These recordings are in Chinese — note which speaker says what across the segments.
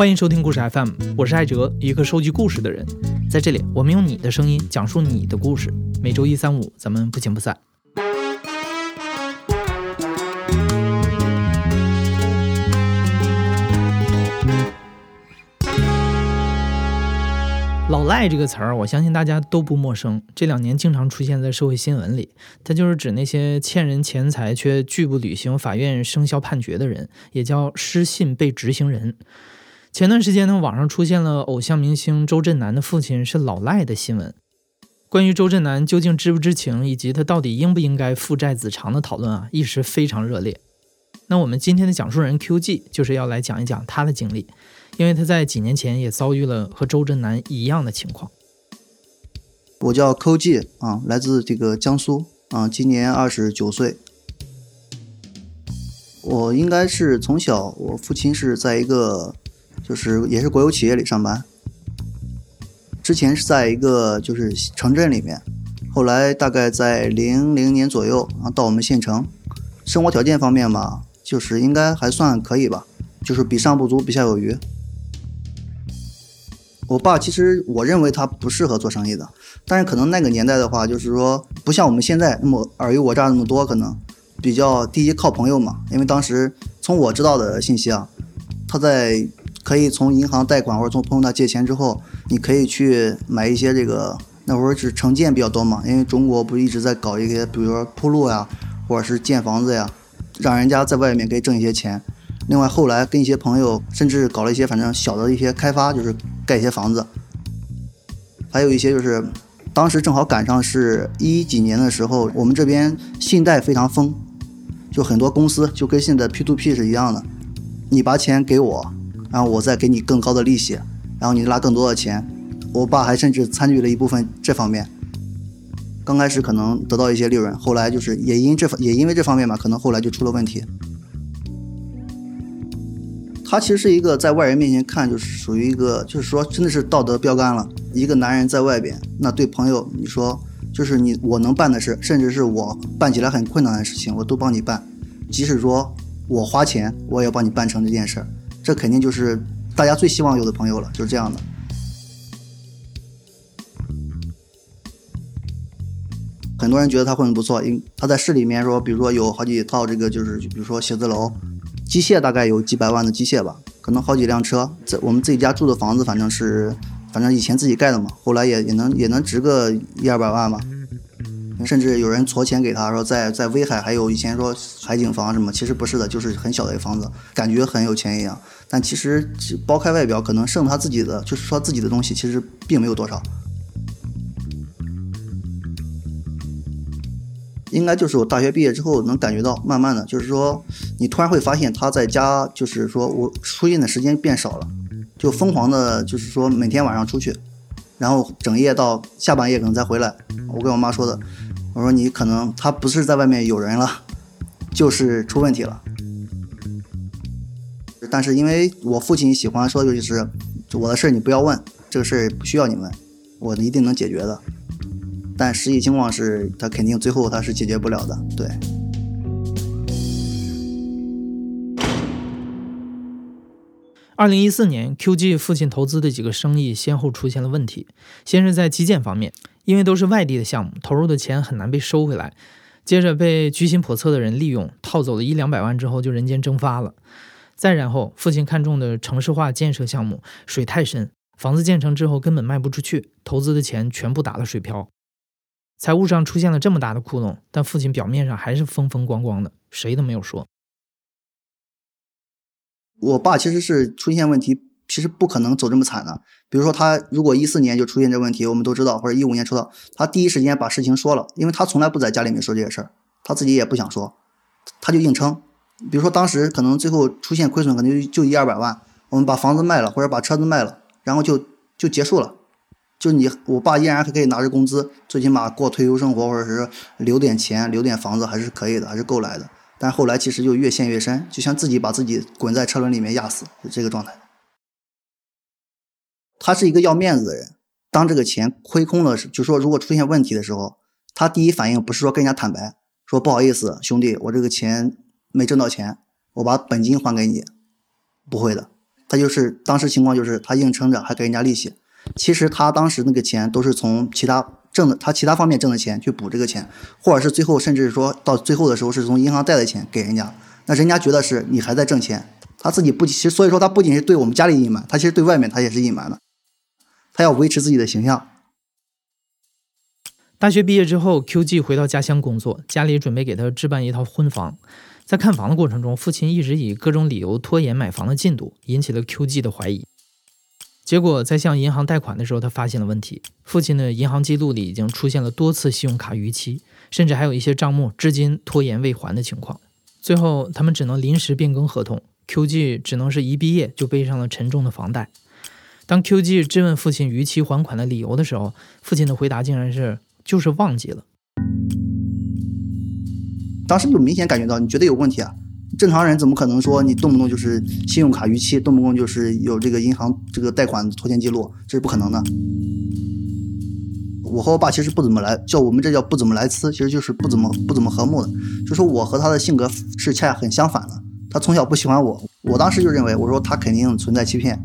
Speaker 1: 欢迎收听故事 FM，我是艾哲，一个收集故事的人。在这里，我们用你的声音讲述你的故事。每周一、三、五，咱们不见不散。老赖这个词儿，我相信大家都不陌生。这两年经常出现在社会新闻里，它就是指那些欠人钱财却拒不履行法院生效判决的人，也叫失信被执行人。前段时间呢，网上出现了偶像明星周震南的父亲是老赖的新闻。关于周震南究竟知不知情，以及他到底应不应该负债子偿的讨论啊，一时非常热烈。那我们今天的讲述人 QG 就是要来讲一讲他的经历。因为他在几年前也遭遇了和周震南一样的情况。
Speaker 2: 我叫 QG 啊，来自这个江苏啊，今年二十九岁。我应该是从小，我父亲是在一个就是也是国有企业里上班。之前是在一个就是城镇里面，后来大概在零零年左右啊，到我们县城。生活条件方面嘛，就是应该还算可以吧，就是比上不足，比下有余。我爸其实我认为他不适合做生意的，但是可能那个年代的话，就是说不像我们现在那么尔虞我诈那么多，可能比较第一靠朋友嘛。因为当时从我知道的信息啊，他在可以从银行贷款或者从朋友那借钱之后，你可以去买一些这个那会儿是城建比较多嘛，因为中国不一直在搞一些，比如说铺路呀，或者是建房子呀，让人家在外面可以挣一些钱。另外，后来跟一些朋友，甚至搞了一些反正小的一些开发，就是盖一些房子。还有一些就是，当时正好赶上是一几年的时候，我们这边信贷非常疯，就很多公司就跟现在 P to P 是一样的，你把钱给我，然后我再给你更高的利息，然后你拉更多的钱。我爸还甚至参与了一部分这方面。刚开始可能得到一些利润，后来就是也因这也因为这方面嘛，可能后来就出了问题。他其实是一个在外人面前看就是属于一个，就是说真的是道德标杆了。一个男人在外边，那对朋友你说，就是你我能办的事，甚至是我办起来很困难的事情，我都帮你办。即使说我花钱，我也要帮你办成这件事儿。这肯定就是大家最希望有的朋友了，就是这样的。很多人觉得他混的不错，因他在市里面说，比如说有好几套这个，就是比如说写字楼。机械大概有几百万的机械吧，可能好几辆车。在我们自己家住的房子，反正是，反正以前自己盖的嘛，后来也也能也能值个一二百万吧。甚至有人撮钱给他说，在在威海还有以前说海景房什么，其实不是的，就是很小的一个房子，感觉很有钱一样。但其实剥开外表，可能剩他自己的，就是说自己的东西，其实并没有多少。应该就是我大学毕业之后能感觉到，慢慢的就是说，你突然会发现他在家，就是说我出现的时间变少了，就疯狂的，就是说每天晚上出去，然后整夜到下半夜可能再回来。我跟我妈说的，我说你可能他不是在外面有人了，就是出问题了。但是因为我父亲喜欢说的就是我的事你不要问，这个事不需要你问，我一定能解决的。但实际情况是他肯定最后他是解决不了的，对。
Speaker 1: 二零一四年，QG 父亲投资的几个生意先后出现了问题。先是在基建方面，因为都是外地的项目，投入的钱很难被收回来。接着被居心叵测的人利用，套走了一两百万之后就人间蒸发了。再然后，父亲看中的城市化建设项目水太深，房子建成之后根本卖不出去，投资的钱全部打了水漂。财务上出现了这么大的窟窿，但父亲表面上还是风风光光的，谁都没有说。
Speaker 2: 我爸其实是出现问题，其实不可能走这么惨的。比如说他如果一四年就出现这问题，我们都知道，或者一五年出道，他第一时间把事情说了，因为他从来不在家里面说这些事儿，他自己也不想说，他就硬撑。比如说当时可能最后出现亏损，可能就就一二百万，我们把房子卖了，或者把车子卖了，然后就就结束了。就你，我爸依然还可以拿着工资，最起码过退休生活，或者是留点钱、留点房子，还是可以的，还是够来的。但后来其实就越陷越深，就像自己把自己滚在车轮里面压死，就这个状态。他是一个要面子的人，当这个钱亏空了，就说如果出现问题的时候，他第一反应不是说跟人家坦白，说不好意思，兄弟，我这个钱没挣到钱，我把本金还给你，不会的。他就是当时情况就是他硬撑着还给人家利息，其实他当时那个钱都是从其他挣的，他其他方面挣的钱去补这个钱，或者是最后甚至说到最后的时候是从银行贷的钱给人家，那人家觉得是你还在挣钱，他自己不其实所以说他不仅是对我们家里隐瞒，他其实对外面他也是隐瞒的，他要维持自己的形象。
Speaker 1: 大学毕业之后，QG 回到家乡工作，家里准备给他置办一套婚房。在看房的过程中，父亲一直以各种理由拖延买房的进度，引起了 QG 的怀疑。结果在向银行贷款的时候，他发现了问题。父亲的银行记录里已经出现了多次信用卡逾期，甚至还有一些账目至今拖延未还的情况。最后，他们只能临时变更合同，QG 只能是一毕业就背上了沉重的房贷。当 QG 质问父亲逾期还款的理由的时候，父亲的回答竟然是。就是忘记了，
Speaker 2: 当时就明显感觉到你绝对有问题啊！正常人怎么可能说你动不动就是信用卡逾期，动不动就是有这个银行这个贷款拖欠记录，这是不可能的。我和我爸其实不怎么来，叫我们这叫不怎么来呲，其实就是不怎么不怎么和睦的。就说我和他的性格是恰恰很相反的，他从小不喜欢我，我当时就认为我说他肯定存在欺骗。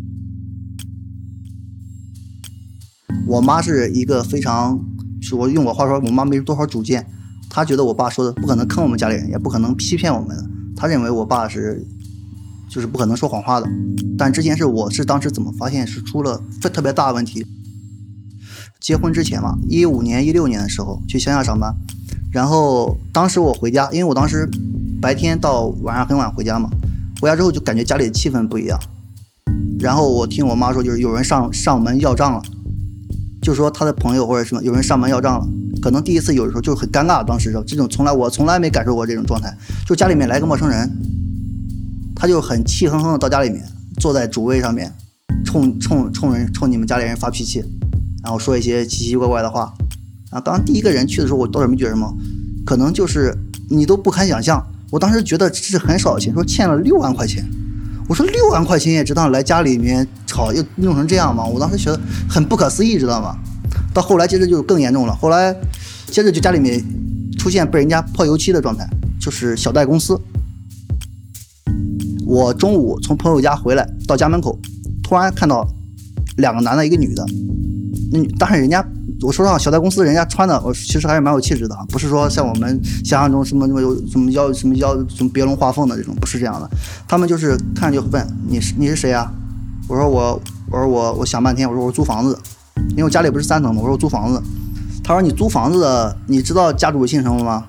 Speaker 2: 我妈是一个非常。是我用我话说，我妈没多少主见，她觉得我爸说的不可能坑我们家里人，也不可能欺骗我们。她认为我爸是，就是不可能说谎话的。但之前是我是当时怎么发现是出了特别大问题？结婚之前嘛，一五年、一六年的时候去乡下上班，然后当时我回家，因为我当时白天到晚上很晚回家嘛，回家之后就感觉家里的气氛不一样。然后我听我妈说，就是有人上上门要账了。就说他的朋友或者什么有人上门要账了，可能第一次有的时候就很尴尬。当时这种从来我从来没感受过这种状态，就家里面来个陌生人，他就很气哼哼的到家里面，坐在主位上面，冲冲冲人冲你们家里人发脾气，然后说一些奇奇怪怪的话。啊，当第一个人去的时候，我倒是没觉得什么，可能就是你都不堪想象。我当时觉得这是很少钱，说欠了六万块钱。我说六万块钱也知道来家里面吵，又弄成这样吗？我当时觉得很不可思议，知道吗？到后来接着就更严重了，后来接着就家里面出现被人家泼油漆的状态，就是小贷公司。我中午从朋友家回来，到家门口，突然看到两个男的，一个女的，那但是人家。我说实话，小贷公司人家穿的，我其实还是蛮有气质的，不是说像我们想象中什么什么有什么妖什么妖什么别龙画凤的这种，不是这样的。他们就是看就问你是你是谁啊？我说我我说我我想半天，我说我租房子，因为我家里不是三层的，我说我租房子。他说你租房子的，你知道家主姓什么吗？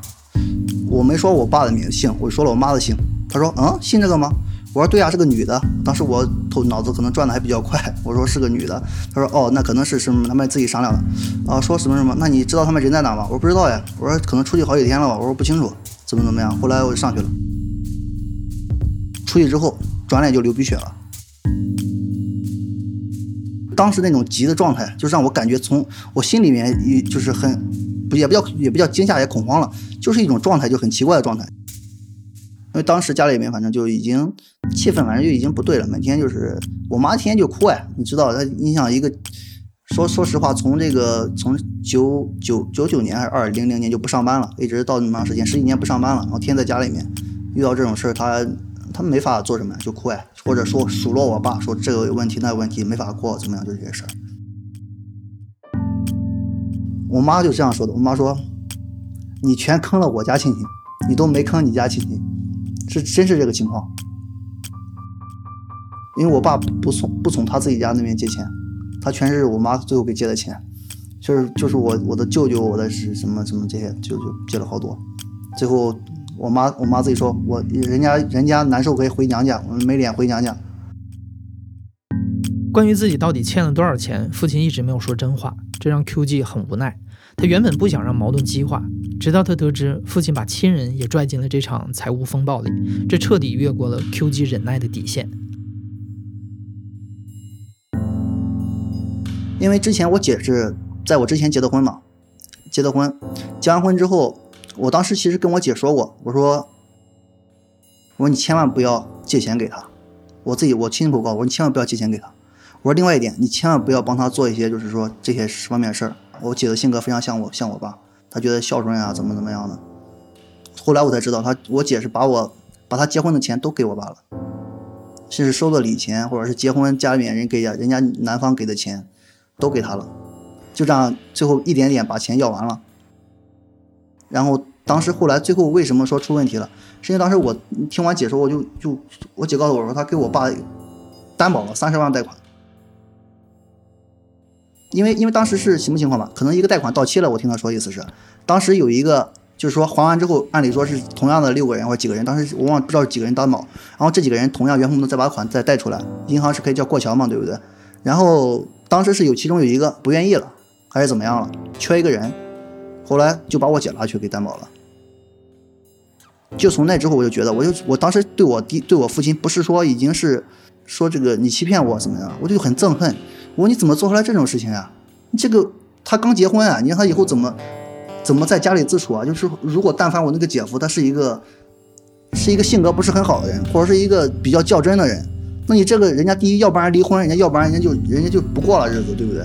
Speaker 2: 我没说我爸的名姓，我说了我妈的姓。他说嗯，姓这个吗？我说对呀，是个女的。当时我头脑子可能转的还比较快，我说是个女的。他说哦，那可能是什么他们自己商量的。啊，说什么什么？那你知道他们人在哪吗？我说不知道呀。我说可能出去好几天了吧。我说不清楚，怎么怎么样。后来我就上去了。出去之后，转脸就流鼻血了。当时那种急的状态，就让我感觉从我心里面也就是很不也不叫也不叫惊吓也恐慌了，就是一种状态就很奇怪的状态。因为当时家里面反正就已经气氛，反正就已经不对了。每天就是我妈天天就哭哎，你知道，她你想一个说说实话，从这个从九九九九年还是二零零年就不上班了，一直到那么长时间，十几年不上班了，然后天天在家里面遇到这种事儿，她她没法做什么，就哭哎，或者说数落我爸，说这个问题那有问题，没法过，怎么样，就这些事儿。我妈就这样说的，我妈说你全坑了我家亲戚，你都没坑你家亲戚。是真是这个情况，因为我爸不从不从他自己家那边借钱，他全是我妈最后给借的钱，就是就是我我的舅舅我的是什么什么这些舅舅借了好多，最后我妈我妈自己说我人家人家难受可以回娘家，我们没脸回娘家。
Speaker 1: 关于自己到底欠了多少钱，父亲一直没有说真话，这让 QG 很无奈。他原本不想让矛盾激化，直到他得知父亲把亲人也拽进了这场财务风暴里，这彻底越过了 QG 忍耐的底线。
Speaker 2: 因为之前我姐是在我之前结的婚嘛，结的婚，结完婚之后，我当时其实跟我姐说过，我说，我说你千万不要借钱给他，我自己我亲口告诉我，你千万不要借钱给他。我说另外一点，你千万不要帮他做一些就是说这些方面的事儿。我姐的性格非常像我，像我爸，他觉得孝顺啊，怎么怎么样的。后来我才知道，他我姐是把我把她结婚的钱都给我爸了，甚至收的礼钱，或者是结婚家里面人给人家男方给的钱，都给他了，就这样最后一点点把钱要完了。然后当时后来最后为什么说出问题了？是因为当时我听完解说，我就就我姐告诉我说，她给我爸担保了三十万贷款。因为因为当时是什么情况吧？可能一个贷款到期了，我听他说意思是，当时有一个就是说还完之后，按理说是同样的六个人或几个人，当时我忘不知道几个人担保，然后这几个人同样原封不动再把款再贷出来，银行是可以叫过桥嘛，对不对？然后当时是有其中有一个不愿意了，还是怎么样了，缺一个人，后来就把我姐拉去给担保了。就从那之后，我就觉得，我就我当时对我弟对我父亲不是说已经是说这个你欺骗我怎么样，我就很憎恨。我说你怎么做出来这种事情呀？这个他刚结婚啊，你让他以后怎么怎么在家里自处啊？就是如果但凡我那个姐夫他是一个是一个性格不是很好的人，或者是一个比较较真的人，那你这个人家第一，要不然离婚，人家要不然人家就人家就不过了日子，对不对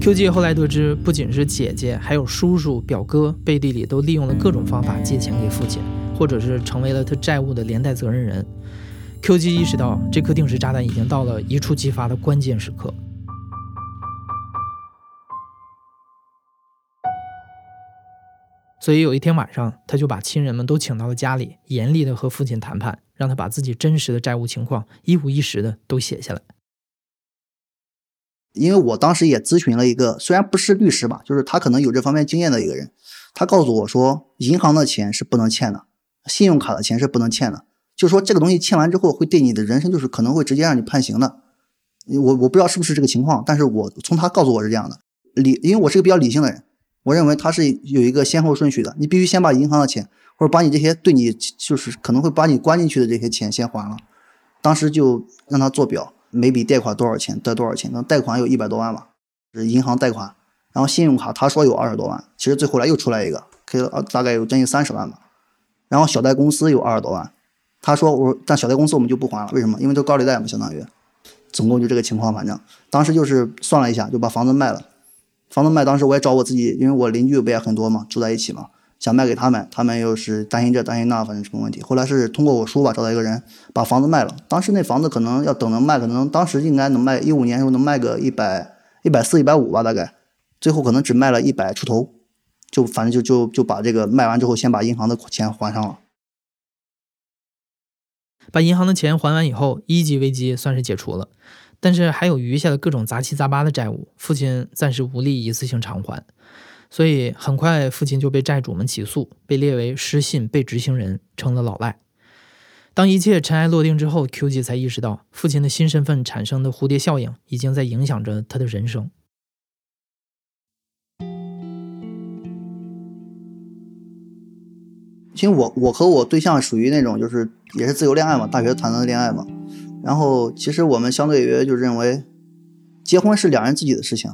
Speaker 1: ？QG 后来得知，不仅是姐姐，还有叔叔、表哥，背地里都利用了各种方法借钱给父亲，或者是成为了他债务的连带责任人。Q.G 意识到，这颗定时炸弹已经到了一触即发的关键时刻，所以有一天晚上，他就把亲人们都请到了家里，严厉的和父亲谈判，让他把自己真实的债务情况一五一十的都写下来。
Speaker 2: 因为我当时也咨询了一个，虽然不是律师吧，就是他可能有这方面经验的一个人，他告诉我说，银行的钱是不能欠的，信用卡的钱是不能欠的。就说这个东西欠完之后，会对你的人生就是可能会直接让你判刑的。我我不知道是不是这个情况，但是我从他告诉我是这样的理，因为我是个比较理性的人，我认为他是有一个先后顺序的。你必须先把银行的钱，或者把你这些对你就是可能会把你关进去的这些钱先还了。当时就让他做表，每笔贷款多少钱得多少钱。那贷款有一百多万吧，是银行贷款。然后信用卡他说有二十多万，其实最后来又出来一个，可以大概有将近三十万吧。然后小贷公司有二十多万。他说：“我但小贷公司我们就不还了，为什么？因为都高利贷嘛，相当于，总共就这个情况。反正当时就是算了一下，就把房子卖了。房子卖，当时我也找我自己，因为我邻居不也很多嘛，住在一起嘛，想卖给他们，他们又是担心这担心那，反正什么问题。后来是通过我叔吧，找到一个人把房子卖了。当时那房子可能要等能卖，可能当时应该能卖一五年时候能卖个一百一百四一百五吧，大概，最后可能只卖了一百出头，就反正就就就把这个卖完之后，先把银行的钱还上了。”
Speaker 1: 把银行的钱还完以后，一级危机算是解除了，但是还有余下的各种杂七杂八的债务，父亲暂时无力一次性偿还，所以很快父亲就被债主们起诉，被列为失信被执行人，成了老赖。当一切尘埃落定之后，Q 级才意识到，父亲的新身份产生的蝴蝶效应已经在影响着他的人生。
Speaker 2: 其实我我和我对象属于那种就是也是自由恋爱嘛，大学谈的恋爱嘛。然后其实我们相对于就认为，结婚是两人自己的事情。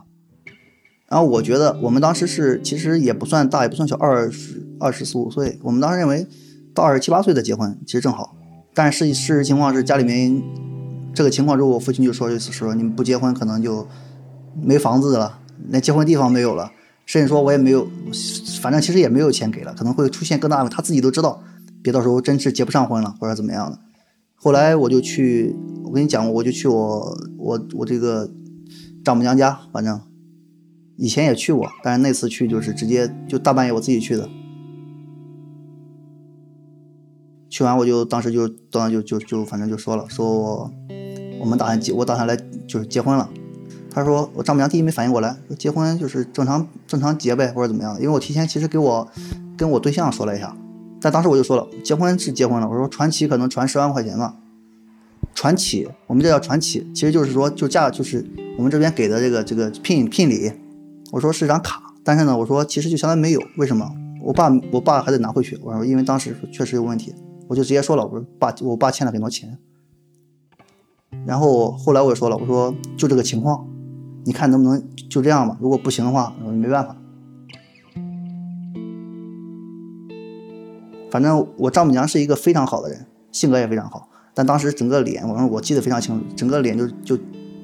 Speaker 2: 然后我觉得我们当时是其实也不算大也不算小，二十二十四五岁。我们当时认为到二十七八岁的结婚其实正好。但是事实情况是家里面这个情况之后，我父亲就说就是说你们不结婚可能就没房子了，连结婚地方没有了。甚至说，我也没有，反正其实也没有钱给了，可能会出现更大的，他自己都知道，别到时候真是结不上婚了或者怎么样的。后来我就去，我跟你讲，我就去我我我这个丈母娘家，反正以前也去过，但是那次去就是直接就大半夜我自己去的。去完我就当时就当就就就反正就说了，说我我们打算结，我打算来就是结婚了。他说：“我丈母娘第一没反应过来，说结婚就是正常正常结呗，或者怎么样的。因为我提前其实给我跟我对象说了一下，但当时我就说了，结婚是结婚了。我说传奇可能传十万块钱吧，传奇我们这叫传奇，其实就是说就价就是我们这边给的这个这个聘聘礼。我说是张卡，但是呢，我说其实就相当于没有，为什么？我爸我爸还得拿回去。我说因为当时确实有问题，我就直接说了，我说爸我爸欠了很多钱。然后后来我也说了，我说就这个情况。”你看能不能就这样吧？如果不行的话，没办法。反正我丈母娘是一个非常好的人，性格也非常好。但当时整个脸，我说我记得非常清楚，整个脸就就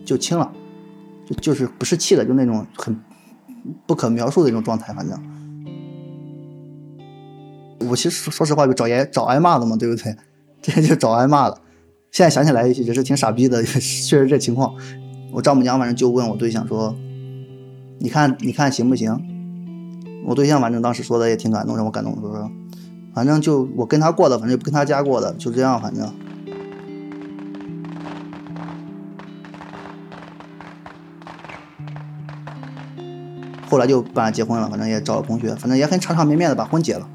Speaker 2: 就青了，就就是不是气的，就那种很不可描述的一种状态。反正我其实说实话就找挨找挨骂的嘛，对不对？这就找挨骂的。现在想起来也是挺傻逼的，确实这情况。我丈母娘反正就问我对象说：“你看你看行不行？”我对象反正当时说的也挺感动，让我感动，说：“反正就我跟他过的，反正跟他家过的，就这样，反正。”后来就办结婚了，反正也找了同学，反正也很场场面面的把婚结了。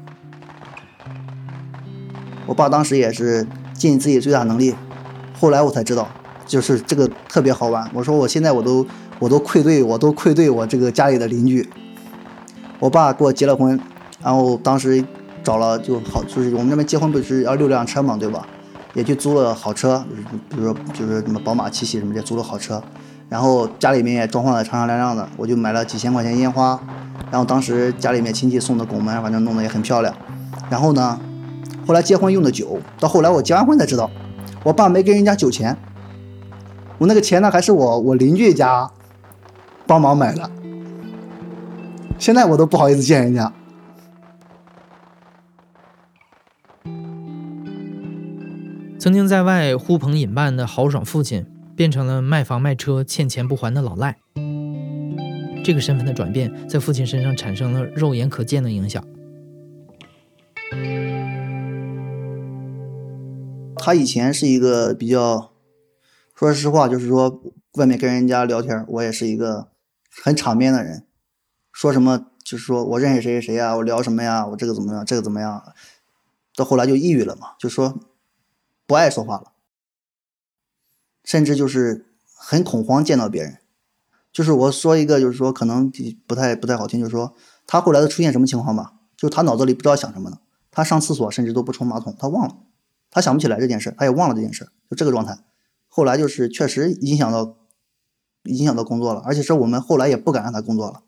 Speaker 2: 我爸当时也是尽自己最大能力，后来我才知道，就是这个特别好玩。我说我现在我都我都愧对我都愧对我这个家里的邻居。我爸给我结了婚，然后当时找了就好，就是我们那边结婚不是要六辆车嘛，对吧？也去租了好车，比如说就是什么宝马七系什么的，租了好车。然后家里面也装潢的敞敞亮亮的，我就买了几千块钱烟花，然后当时家里面亲戚送的拱门，反正弄得也很漂亮。然后呢，后来结婚用的酒，到后来我结完婚才知道，我爸没给人家酒钱，我那个钱呢还是我我邻居家帮忙买的，现在我都不好意思见人家。
Speaker 1: 曾经在外呼朋引伴的豪爽父亲。变成了卖房卖车欠钱不还的老赖，这个身份的转变在父亲身上产生了肉眼可见的影响。
Speaker 2: 他以前是一个比较，说实话，就是说外面跟人家聊天，我也是一个很场面的人，说什么就是说我认识谁谁谁呀，我聊什么呀，我这个怎么样，这个怎么样，到后来就抑郁了嘛，就说不爱说话了。甚至就是很恐慌，见到别人，就是我说一个，就是说可能不太不太好听，就是说他后来的出现什么情况吧，就他脑子里不知道想什么呢？他上厕所甚至都不冲马桶，他忘了，他想不起来这件事，他也忘了这件事，就这个状态。后来就是确实影响到影响到工作了，而且是我们后来也不敢让他工作了，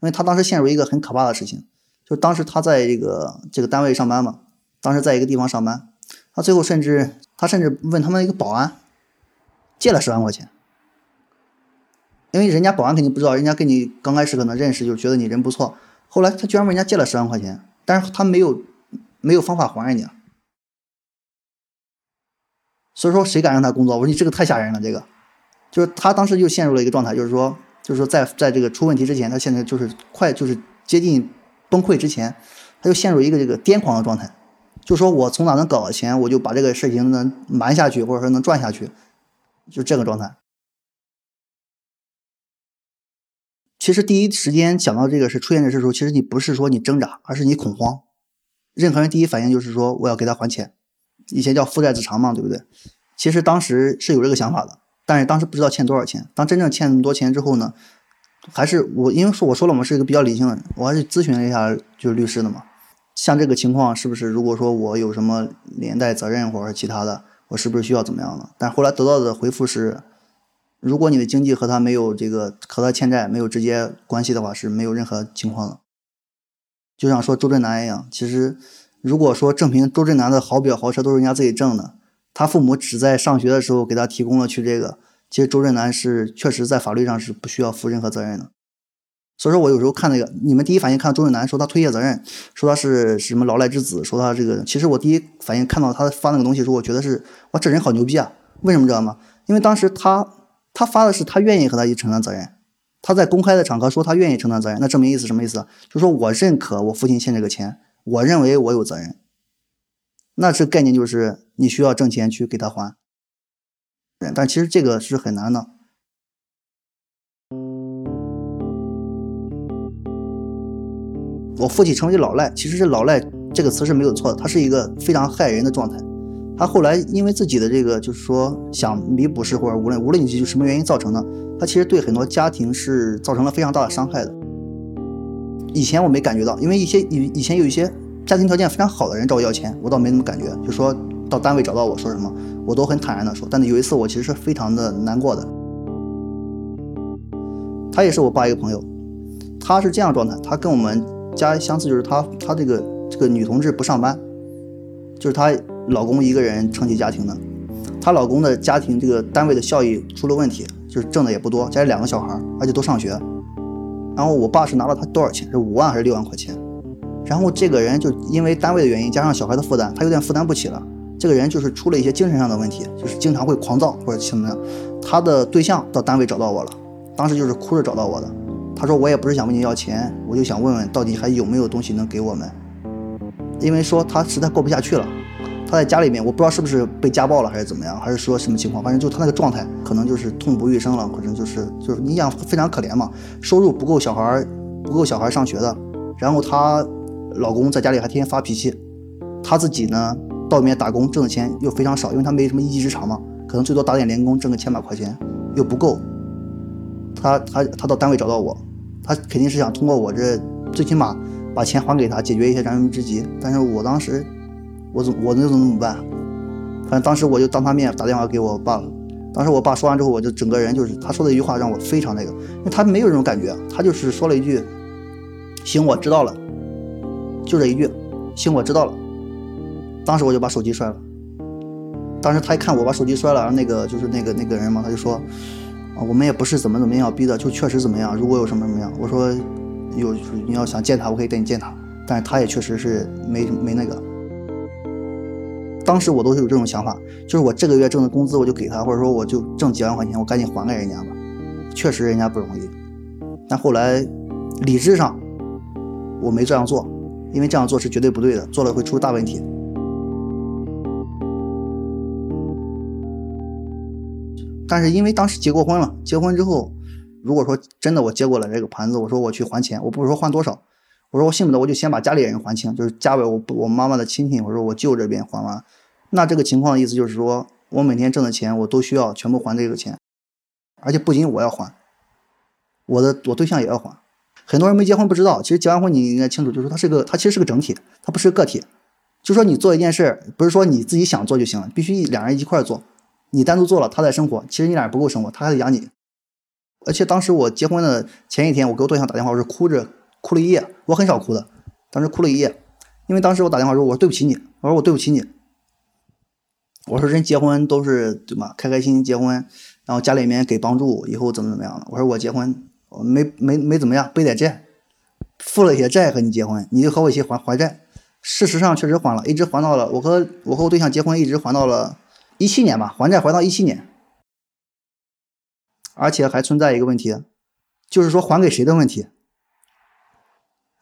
Speaker 2: 因为他当时陷入一个很可怕的事情，就当时他在这个这个单位上班嘛，当时在一个地方上班，他最后甚至他甚至问他们一个保安。借了十万块钱，因为人家保安肯定不知道，人家跟你刚开始可能认识，就觉得你人不错。后来他居然问人家借了十万块钱，但是他没有没有方法还人家，所以说谁敢让他工作？我说你这个太吓人了，这个就是他当时就陷入了一个状态，就是说，就是说在在这个出问题之前，他现在就是快就是接近崩溃之前，他就陷入一个这个癫狂的状态，就说我从哪能搞到钱，我就把这个事情能瞒下去，或者说能赚下去。就这个状态。其实第一时间想到这个是出现这事时候，其实你不是说你挣扎，而是你恐慌。任何人第一反应就是说我要给他还钱，以前叫父债子偿嘛，对不对？其实当时是有这个想法的，但是当时不知道欠多少钱。当真正欠那么多钱之后呢，还是我因为说我说了我们是一个比较理性的人，我还是咨询了一下就是律师的嘛。像这个情况是不是如果说我有什么连带责任或者其他的？我是不是需要怎么样的？但后来得到的回复是，如果你的经济和他没有这个和他欠债没有直接关系的话，是没有任何情况的。就像说周震南一样，其实如果说证明周震南的豪表豪车都是人家自己挣的，他父母只在上学的时候给他提供了去这个，其实周震南是确实在法律上是不需要负任何责任的。所以说我有时候看那个，你们第一反应看到周震南说他推卸责任，说他是什么老赖之子，说他这个，其实我第一反应看到他发那个东西时候，我觉得是哇，这人好牛逼啊！为什么知道吗？因为当时他他发的是他愿意和他一起承担责任，他在公开的场合说他愿意承担责任，那证明意思什么意思？就说我认可我父亲欠这个钱，我认为我有责任，那这概念就是你需要挣钱去给他还，但其实这个是很难的。我父亲成为老赖，其实这老赖这个词是没有错的，他是一个非常害人的状态。他后来因为自己的这个，就是说想弥补是或者无论无论你是什么原因造成的，他其实对很多家庭是造成了非常大的伤害的。以前我没感觉到，因为一些以以前有一些家庭条件非常好的人找我要钱，我倒没那么感觉，就说到单位找到我说什么，我都很坦然的说。但是有一次我其实是非常的难过的。他也是我爸一个朋友，他是这样状态，他跟我们。家相似就是她，她这个这个女同志不上班，就是她老公一个人撑起家庭的。她老公的家庭这个单位的效益出了问题，就是挣的也不多，家里两个小孩，而且都上学。然后我爸是拿了她多少钱？是五万还是六万块钱？然后这个人就因为单位的原因，加上小孩的负担，他有点负担不起了。这个人就是出了一些精神上的问题，就是经常会狂躁或者什么样。他的对象到单位找到我了，当时就是哭着找到我的。他说我也不是想问你要钱，我就想问问到底还有没有东西能给我们，因为说他实在过不下去了。他在家里面，我不知道是不是被家暴了还是怎么样，还是说什么情况，反正就他那个状态，可能就是痛不欲生了，可能就是就是你想非常可怜嘛，收入不够小孩不够小孩上学的，然后她老公在家里还天天发脾气，她自己呢到外面打工挣的钱又非常少，因为她没什么一技之长嘛，可能最多打点零工挣个千把块钱又不够，他他他到单位找到我，他肯定是想通过我这最起码把钱还给他，解决一些燃眉之急，但是我当时。我怎我能怎么办？反正当时我就当他面打电话给我爸了。当时我爸说完之后，我就整个人就是他说的一句话让我非常那个，因为他没有这种感觉，他就是说了一句：“行，我知道了。”就这一句：“行，我知道了。”当时我就把手机摔了。当时他一看我把手机摔了，然后那个就是那个那个人嘛，他就说：“啊，我们也不是怎么怎么样逼的，就确实怎么样。如果有什么什么样，我说有你要想见他，我可以带你见他。但是他也确实是没没那个。”当时我都是有这种想法，就是我这个月挣的工资我就给他，或者说我就挣几万块钱，我赶紧还给人家吧。确实人家不容易，但后来理智上我没这样做，因为这样做是绝对不对的，做了会出大问题。但是因为当时结过婚了，结婚之后，如果说真的我接过了这个盘子，我说我去还钱，我不是说还多少。我说我信不得，我就先把家里人还清，就是家外我我妈妈的亲戚，我说我舅这边还完，那这个情况的意思就是说我每天挣的钱我都需要全部还这个钱，而且不仅我要还，我的我对象也要还。很多人没结婚不知道，其实结完婚你应该清楚，就是它是个它其实是个整体，它不是个个体。就说你做一件事，不是说你自己想做就行了，必须两人一块做。你单独做了，他在生活，其实你俩不够生活，他还得养你。而且当时我结婚的前一天，我给我对象打电话，我是哭着。哭了一夜，我很少哭的，当时哭了一夜，因为当时我打电话说，我说对不起你，我说我对不起你，我说人结婚都是对吧，开开心心结婚，然后家里面给帮助，以后怎么怎么样的，我说我结婚没没没怎么样，背点债，付了一些债和你结婚，你就和我一起还还债，事实上确实还了，一直还到了我和我和我对象结婚一直还到了一七年吧，还债还到一七年，而且还存在一个问题，就是说还给谁的问题。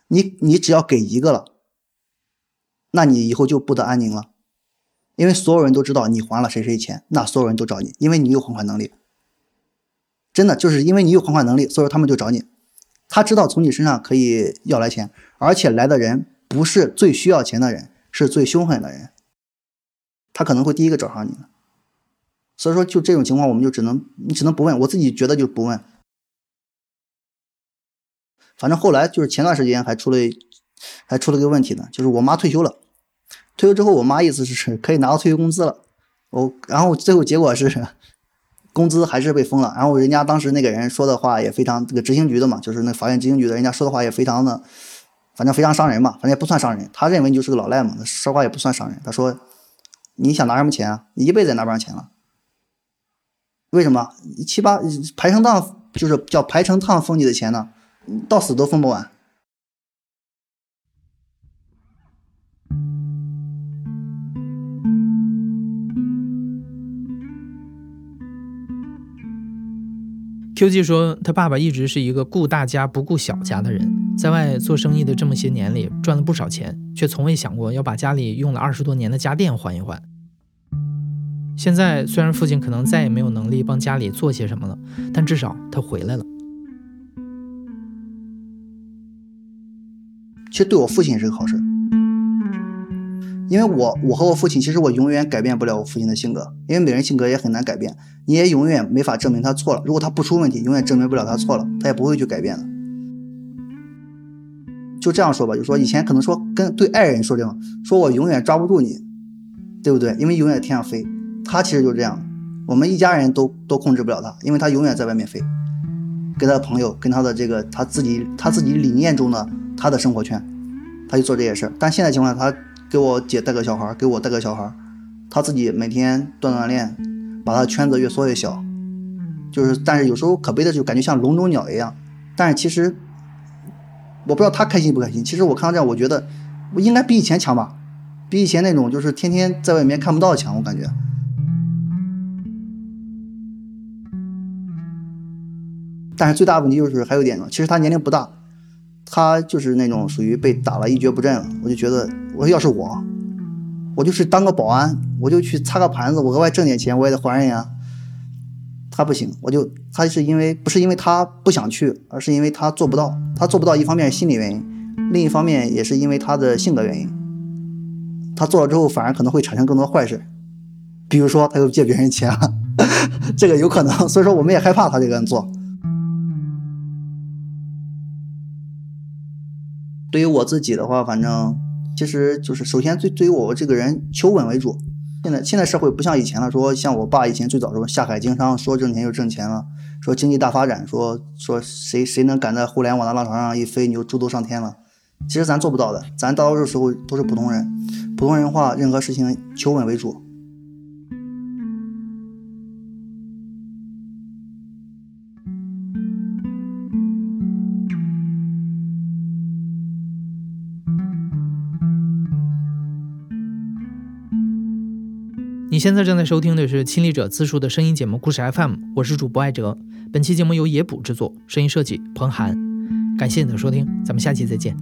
Speaker 2: 你你只要给一个了，那你以后就不得安宁了，因为所有人都知道你还了谁谁钱，那所有人都找你，因为你有还款能力。真的就是因为你有还款能力，所以他们就找你。他知道从你身上可以要来钱，而且来的人不是最需要钱的人，是最凶狠的人，他可能会第一个找上你。所以说，就这种情况，我们就只能你只能不问，我自己觉得就不问。反正后来就是前段时间还出了，还出了个问题呢，就是我妈退休了，退休之后我妈意思是可以拿到退休工资了，我然后最后结果是 工资还是被封了，然后人家当时那个人说的话也非常这个执行局的嘛，就是那法院执行局的，人家说的话也非常的，反正非常伤人嘛，反正也不算伤人，他认为你就是个老赖嘛，说话也不算伤人，他说你想拿什么钱啊？你一辈子也拿不上钱了，为什么七八排成趟就是叫排成趟封你的钱呢？到死都封不完。
Speaker 1: QG 说，他爸爸一直是一个顾大家不顾小家的人，在外做生意的这么些年里赚了不少钱，却从未想过要把家里用了二十多年的家电换一换。现在虽然父亲可能再也没有能力帮家里做些什么了，但至少他回来了。
Speaker 2: 其实对我父亲也是个好事，因为我我和我父亲，其实我永远改变不了我父亲的性格，因为每人性格也很难改变，你也永远没法证明他错了。如果他不出问题，永远证明不了他错了，他也不会去改变的。就这样说吧，就说以前可能说跟对爱人说这种，说我永远抓不住你，对不对？因为永远天上飞，他其实就这样，我们一家人都都控制不了他，因为他永远在外面飞，跟他的朋友，跟他的这个他自己他自己理念中的。他的生活圈，他就做这些事儿。但现在情况，他给我姐带个小孩，给我带个小孩，他自己每天锻锻炼，把他的圈子越缩越小。就是，但是有时候可悲的就感觉像笼中鸟一样。但是其实我不知道他开心不开心。其实我看到这样，我觉得我应该比以前强吧，比以前那种就是天天在外面看不到强，我感觉。但是最大问题就是还有一点呢，其实他年龄不大，他就是那种属于被打了一蹶不振了。我就觉得，我说要是我，我就是当个保安，我就去擦个盘子，我额外挣点钱，我也得还人呀。他不行，我就他是因为不是因为他不想去，而是因为他做不到。他做不到，一方面是心理原因，另一方面也是因为他的性格原因。他做了之后，反而可能会产生更多坏事，比如说他又借别人钱了，这个有可能。所以说，我们也害怕他这个人做。对于我自己的话，反正其实就是首先对对于我这个人求稳为主。现在现在社会不像以前了，说像我爸以前最早说下海经商，说挣钱就挣钱了，说经济大发展，说说谁谁能赶在互联网的浪潮上一飞，你就猪都上天了。其实咱做不到的，咱大多数时候都是普通人，普通人话，任何事情求稳为主。
Speaker 1: 现在正在收听的是亲历者自述的声音节目《故事 FM》，我是主播艾哲。本期节目由野捕制作，声音设计彭涵。感谢你的收听，咱们下期再见。